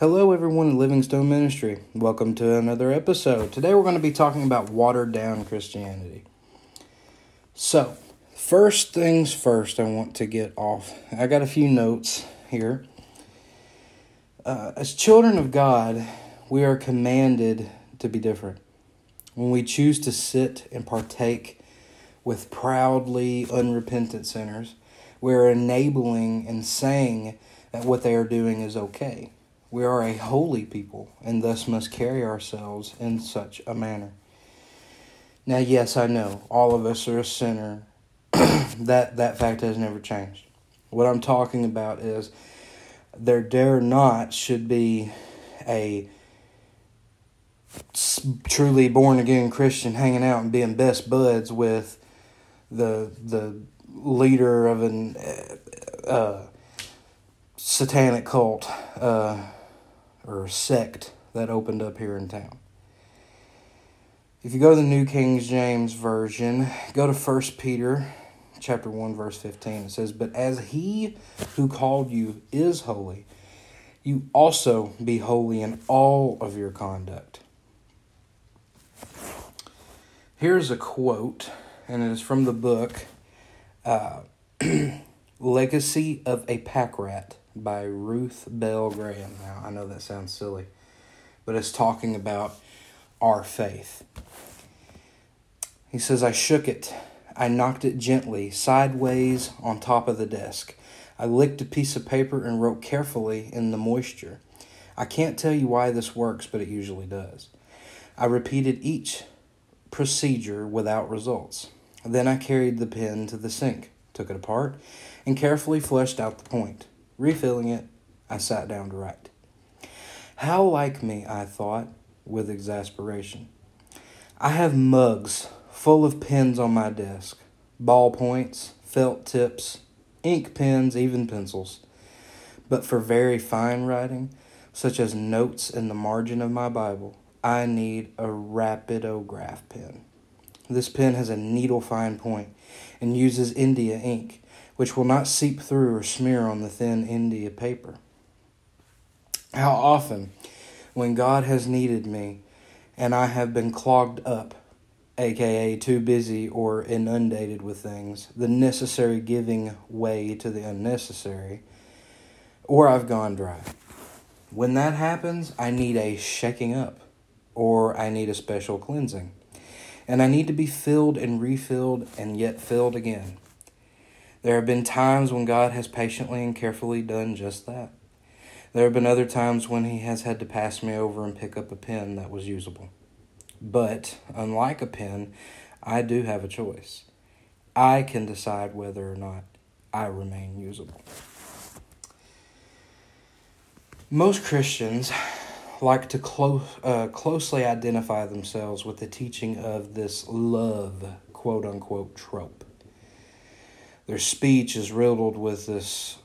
Hello, everyone in Livingstone Ministry. Welcome to another episode. Today, we're going to be talking about watered down Christianity. So, first things first, I want to get off. I got a few notes here. Uh, as children of God, we are commanded to be different. When we choose to sit and partake with proudly unrepentant sinners, we're enabling and saying that what they are doing is okay. We are a holy people and thus must carry ourselves in such a manner. Now, yes, I know all of us are a sinner. that that fact has never changed. What I'm talking about is there dare not should be a truly born again Christian hanging out and being best buds with the the leader of an uh, satanic cult. Uh, or sect that opened up here in town. If you go to the New King James Version, go to 1 Peter chapter 1 verse 15. It says, "But as he who called you is holy, you also be holy in all of your conduct." Here's a quote, and it is from the book uh, Legacy of a Pack Rat by Ruth Bell Graham. Now, I know that sounds silly, but it's talking about our faith. He says, I shook it. I knocked it gently, sideways on top of the desk. I licked a piece of paper and wrote carefully in the moisture. I can't tell you why this works, but it usually does. I repeated each procedure without results. Then I carried the pen to the sink, took it apart, and carefully fleshed out the point. Refilling it, I sat down to write. How like me, I thought, with exasperation. I have mugs full of pens on my desk ballpoints, felt tips, ink pens, even pencils. But for very fine writing, such as notes in the margin of my Bible, I need a Rapidograph pen. This pen has a needle fine point and uses India ink which will not seep through or smear on the thin India paper. How often, when God has needed me and I have been clogged up, aka too busy or inundated with things, the necessary giving way to the unnecessary, or I've gone dry. When that happens, I need a shaking up or I need a special cleansing. And I need to be filled and refilled and yet filled again. There have been times when God has patiently and carefully done just that. There have been other times when He has had to pass me over and pick up a pen that was usable. But, unlike a pen, I do have a choice. I can decide whether or not I remain usable. Most Christians like to close, uh, closely identify themselves with the teaching of this love, quote unquote, trope. Their speech is riddled with this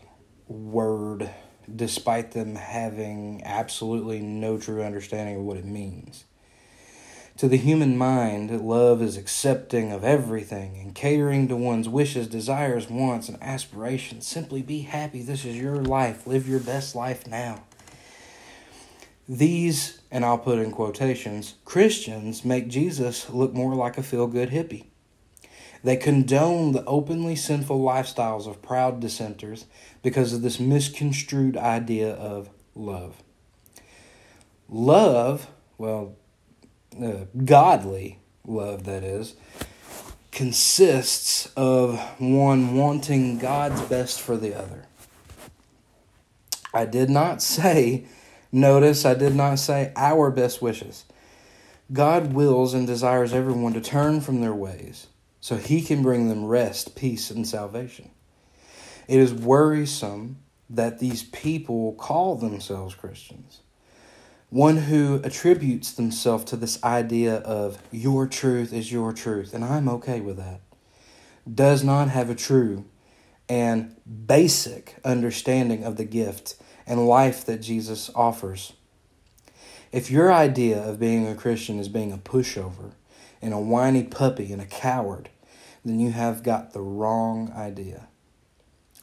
word, despite them having absolutely no true understanding of what it means. To the human mind, love is accepting of everything and catering to one's wishes, desires, wants, and aspirations. Simply be happy. This is your life. Live your best life now. These, and I'll put in quotations, Christians make Jesus look more like a feel good hippie. They condone the openly sinful lifestyles of proud dissenters because of this misconstrued idea of love. Love, well, uh, godly love, that is, consists of one wanting God's best for the other. I did not say, notice, I did not say our best wishes. God wills and desires everyone to turn from their ways so he can bring them rest, peace, and salvation. It is worrisome that these people call themselves Christians. One who attributes themselves to this idea of your truth is your truth, and I'm okay with that, does not have a true and basic understanding of the gift and life that Jesus offers. If your idea of being a Christian is being a pushover and a whiny puppy and a coward, then you have got the wrong idea.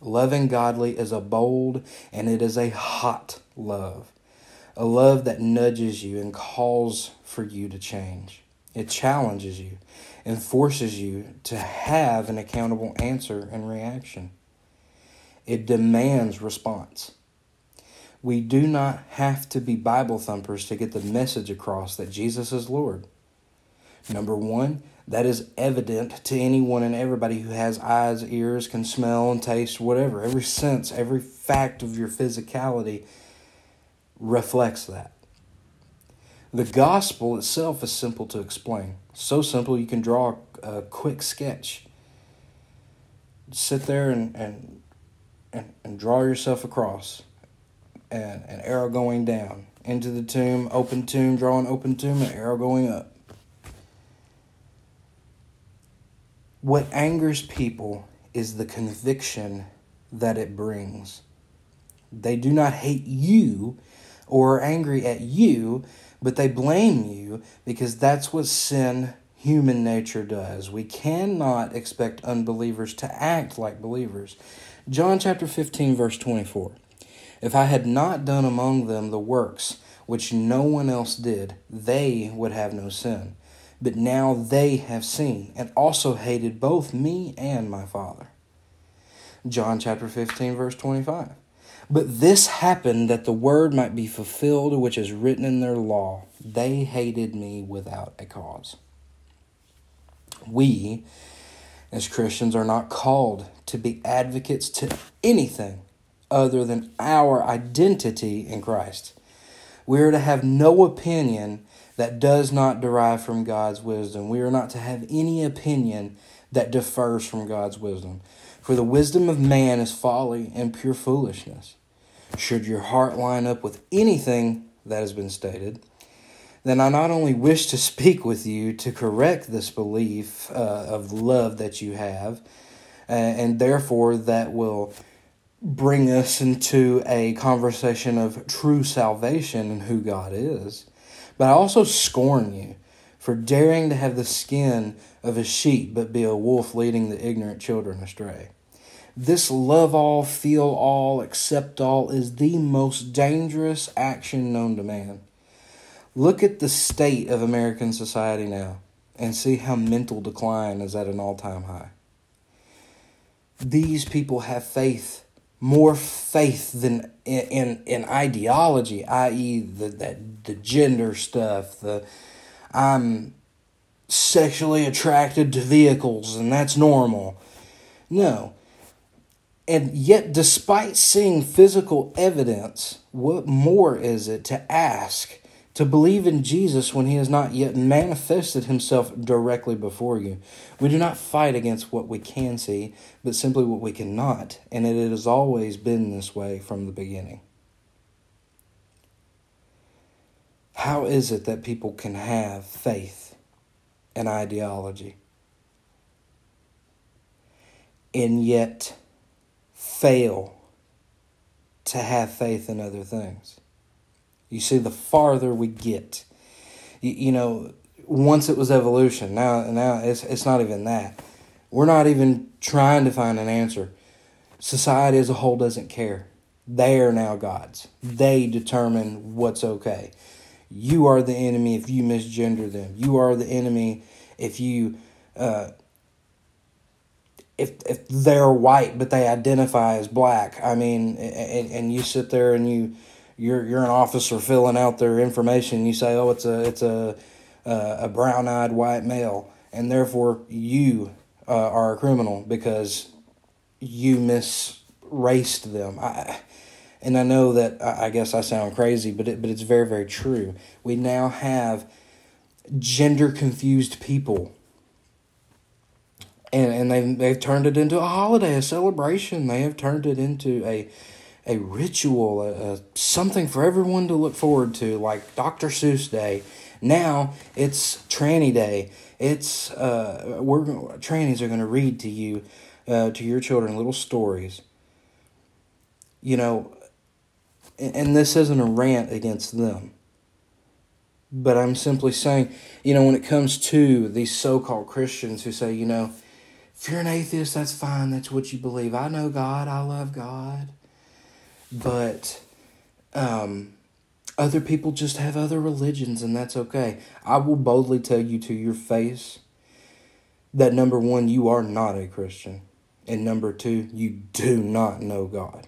Loving godly is a bold and it is a hot love. a love that nudges you and calls for you to change. It challenges you and forces you to have an accountable answer and reaction. It demands response. We do not have to be Bible thumpers to get the message across that Jesus is Lord. Number one, that is evident to anyone and everybody who has eyes, ears, can smell and taste, whatever. Every sense, every fact of your physicality reflects that. The gospel itself is simple to explain. So simple you can draw a, quick sketch. Sit there and, and, and, and draw yourself across and an arrow going down into the tomb, open tomb, draw an open tomb, an arrow going up. What angers people is the conviction that it brings. They do not hate you or are angry at you, but they blame you because that's what sin, human nature, does. We cannot expect unbelievers to act like believers. John chapter 15, verse 24. If I had not done among them the works which no one else did, they would have no sin. But now they have seen and also hated both me and my Father. John chapter 15, verse 25. But this happened that the word might be fulfilled which is written in their law. They hated me without a cause. We, as Christians, are not called to be advocates to anything other than our identity in Christ. We are to have no opinion that does not derive from God's wisdom. We are not to have any opinion that differs from God's wisdom. For the wisdom of man is folly and pure foolishness. Should your heart line up with anything that has been stated, then I not only wish to speak with you to correct this belief uh, of love that you have, uh, and therefore that will bring us into a conversation of true salvation and who God is. But I also scorn you for daring to have the skin of a sheep but be a wolf leading the ignorant children astray. This love all, feel all, accept all is the most dangerous action known to man. Look at the state of American society now and see how mental decline is at an all time high. These people have faith more faith than in in, ideology, i.e., the that the gender stuff, the I'm sexually attracted to vehicles and that's normal. No. And yet, despite seeing physical evidence, what more is it to ask to believe in Jesus when he has not yet manifested himself directly before you. We do not fight against what we can see, but simply what we cannot, and it has always been this way from the beginning. How is it that people can have faith and ideology and yet fail to have faith in other things? You see, the farther we get, you, you know, once it was evolution. Now, now it's it's not even that. We're not even trying to find an answer. Society as a whole doesn't care. They are now gods. They determine what's okay. You are the enemy if you misgender them. You are the enemy if you uh, if if they're white but they identify as black. I mean, and, and you sit there and you you're you're an officer filling out their information. You say, oh, it's a it's a a brown eyed white male, and therefore you uh, are a criminal because you misraced them. I, and I know that I guess I sound crazy, but it, but it's very very true. We now have gender confused people. And, and they they've turned it into a holiday, a celebration. They have turned it into a a ritual, a, a, something for everyone to look forward to, like Dr. Seuss Day. Now it's Tranny Day. It's uh, we're trannies are going to read to you, uh, to your children, little stories. You know, and, and this isn't a rant against them. But I'm simply saying, you know, when it comes to these so called Christians who say, you know, if you're an atheist, that's fine. That's what you believe. I know God. I love God but um, Other people just have other religions, and that's okay. I will boldly tell you to your face that number one, you are not a Christian. And number two, you do not know God.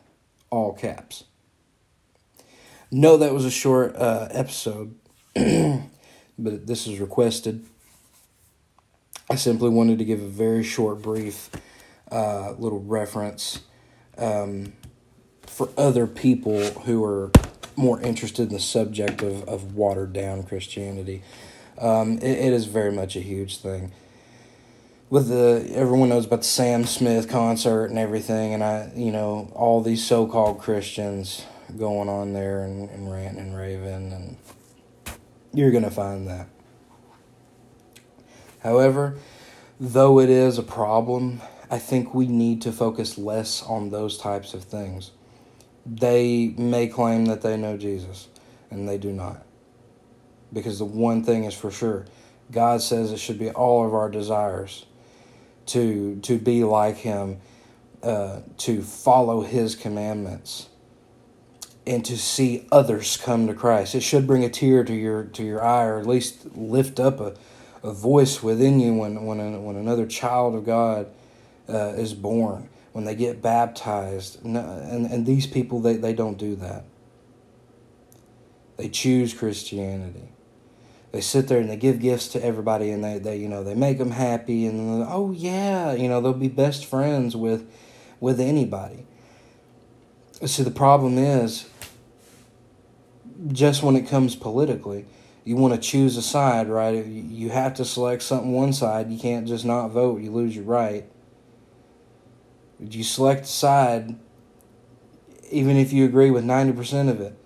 All caps. No, that was a short uh, episode, but this is requested. I simply wanted to give a very short, brief uh, little reference um, for other people who are more interested in the subject of, of watered down Christianity. Um, it, it is very much a huge thing with the everyone knows about the Sam Smith concert and everything, and I, you know, all these so-called Christians going on there and, and ranting and raving, and you're gonna find that. However, though it is a problem, I think we need to focus less on those types of things. They may claim that they know Jesus, and they do not. Because the one thing is for sure God says it should be all of our desires to to be like him, uh, to follow his commandments, and to see others come to Christ. It should bring a tear to your to your eye, or at least lift up a, a voice within you when when a, when another child of God uh, is born, when they get baptized, and and these people they, they don't do that. They choose Christianity. They sit there and they give gifts to everybody and they, they you know they make them happy and oh yeah you know they'll be best friends with with anybody. See the problem is just when it comes politically you want to choose a side right? You have to select something one side. You can't just not vote. You lose your right you select a side even if you agree with 90% of it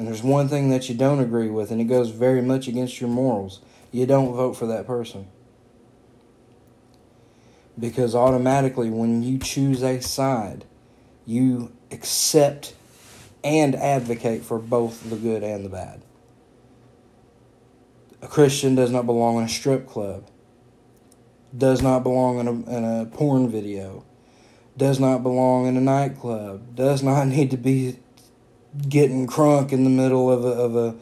and there's one thing that you don't agree with, and it goes very much against your morals, you don't vote for that person. Because automatically, when you choose a side, you accept and advocate for both the good and the bad. A Christian does not belong in a strip club, does not belong in a, in a porn video, does not belong in a nightclub, does not need to be getting crunk in the middle of a of a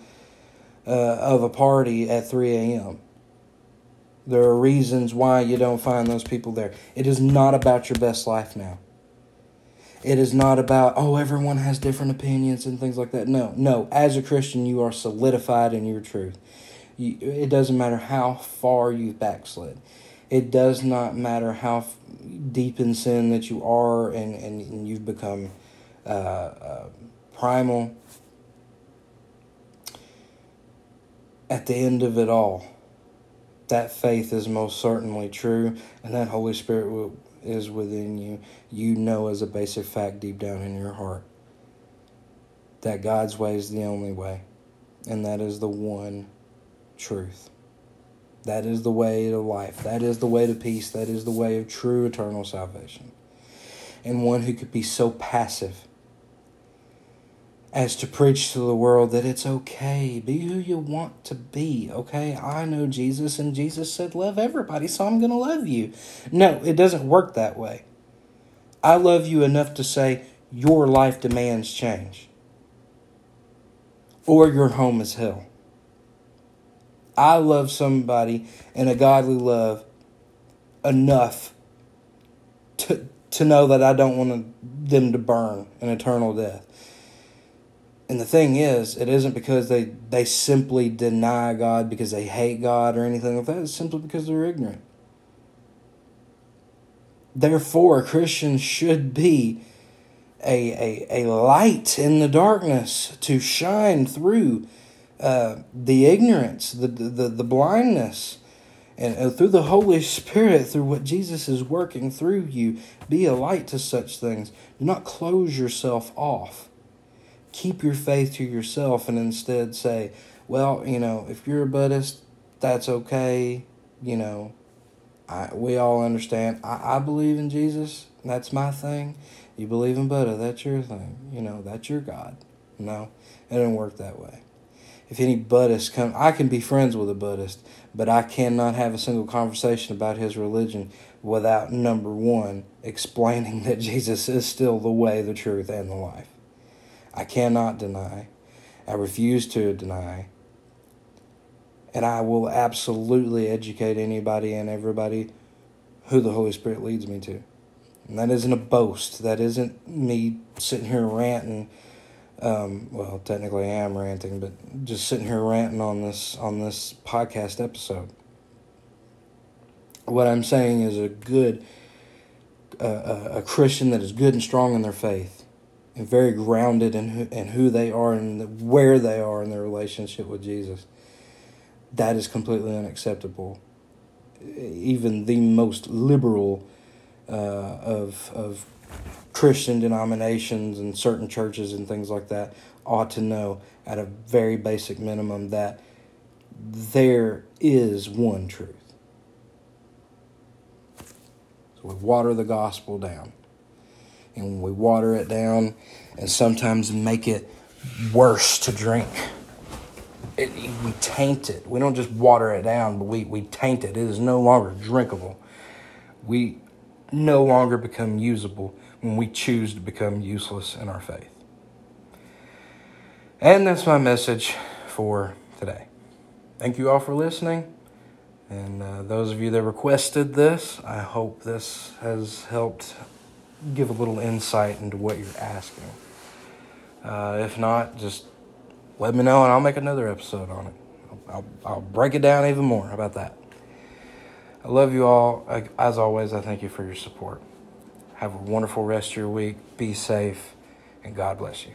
uh, of a party at 3 a.m. There are reasons why you don't find those people there. It is not about your best life now. It is not about, oh, everyone has different opinions and things like that. No, no. As a Christian, you are solidified in your truth. You, it doesn't matter how far you've backslid. It does not matter how deep in sin that you are and, and, and you've become uh, uh, primal. At the end of it all, that faith is most certainly true, and that Holy Spirit is within you. You know, as a basic fact, deep down in your heart, that God's way is the only way, and that is the one truth. That is the way to life. That is the way to peace. That is the way of true eternal salvation. And one who could be so passive as to preach to the world that it's okay. Be who you want to be, okay? I know Jesus, and Jesus said, Love everybody, so I'm going to love you. No, it doesn't work that way. I love you enough to say, Your life demands change, or your home is hell. I love somebody in a godly love enough to, to know that I don't want them to burn an eternal death. And the thing is, it isn't because they, they simply deny God because they hate God or anything like that. It's simply because they're ignorant. Therefore, Christians should be a, a, a light in the darkness to shine through uh, the ignorance, the, the, the blindness, and through the Holy Spirit, through what Jesus is working through you. Be a light to such things. Do not close yourself off keep your faith to yourself and instead say, well, you know, if you're a Buddhist, that's okay. You know, I, we all understand. I, I believe in Jesus. That's my thing. You believe in Buddha. That's your thing. You know, that's your God. No, it didn't work that way. If any Buddhist come, I can be friends with a Buddhist, but I cannot have a single conversation about his religion without number one explaining that Jesus is still the way, the truth, and the life. I cannot deny. I refuse to deny. And I will absolutely educate anybody and everybody who the Holy Spirit leads me to. And that isn't a boast. That isn't me sitting here ranting. Um, well, technically I am ranting, but just sitting here ranting on this on this podcast episode. What I'm saying is a good uh, a Christian that is good and strong in their faith and very grounded in who, in who they are and where they are in their relationship with Jesus. That is completely unacceptable. Even the most liberal uh, of of Christian denominations and certain churches and things like that ought to know at a very basic minimum that there is one truth. So we water the gospel down. And we water it down and sometimes make it worse to drink. It, we taint it. We don't just water it down, but we, we taint it. It is no longer drinkable. We no longer become usable when we choose to become useless in our faith. And that's my message for today. Thank you all for listening. And uh, those of you that requested this, I hope this has helped give a little insight into what you're asking. Uh, if not, just let me know and I'll make another episode on it. I'll, I'll, break it down even more. About that? I love you all. As always, I thank you for your support. Have a wonderful rest of your week. Be safe, and God bless you.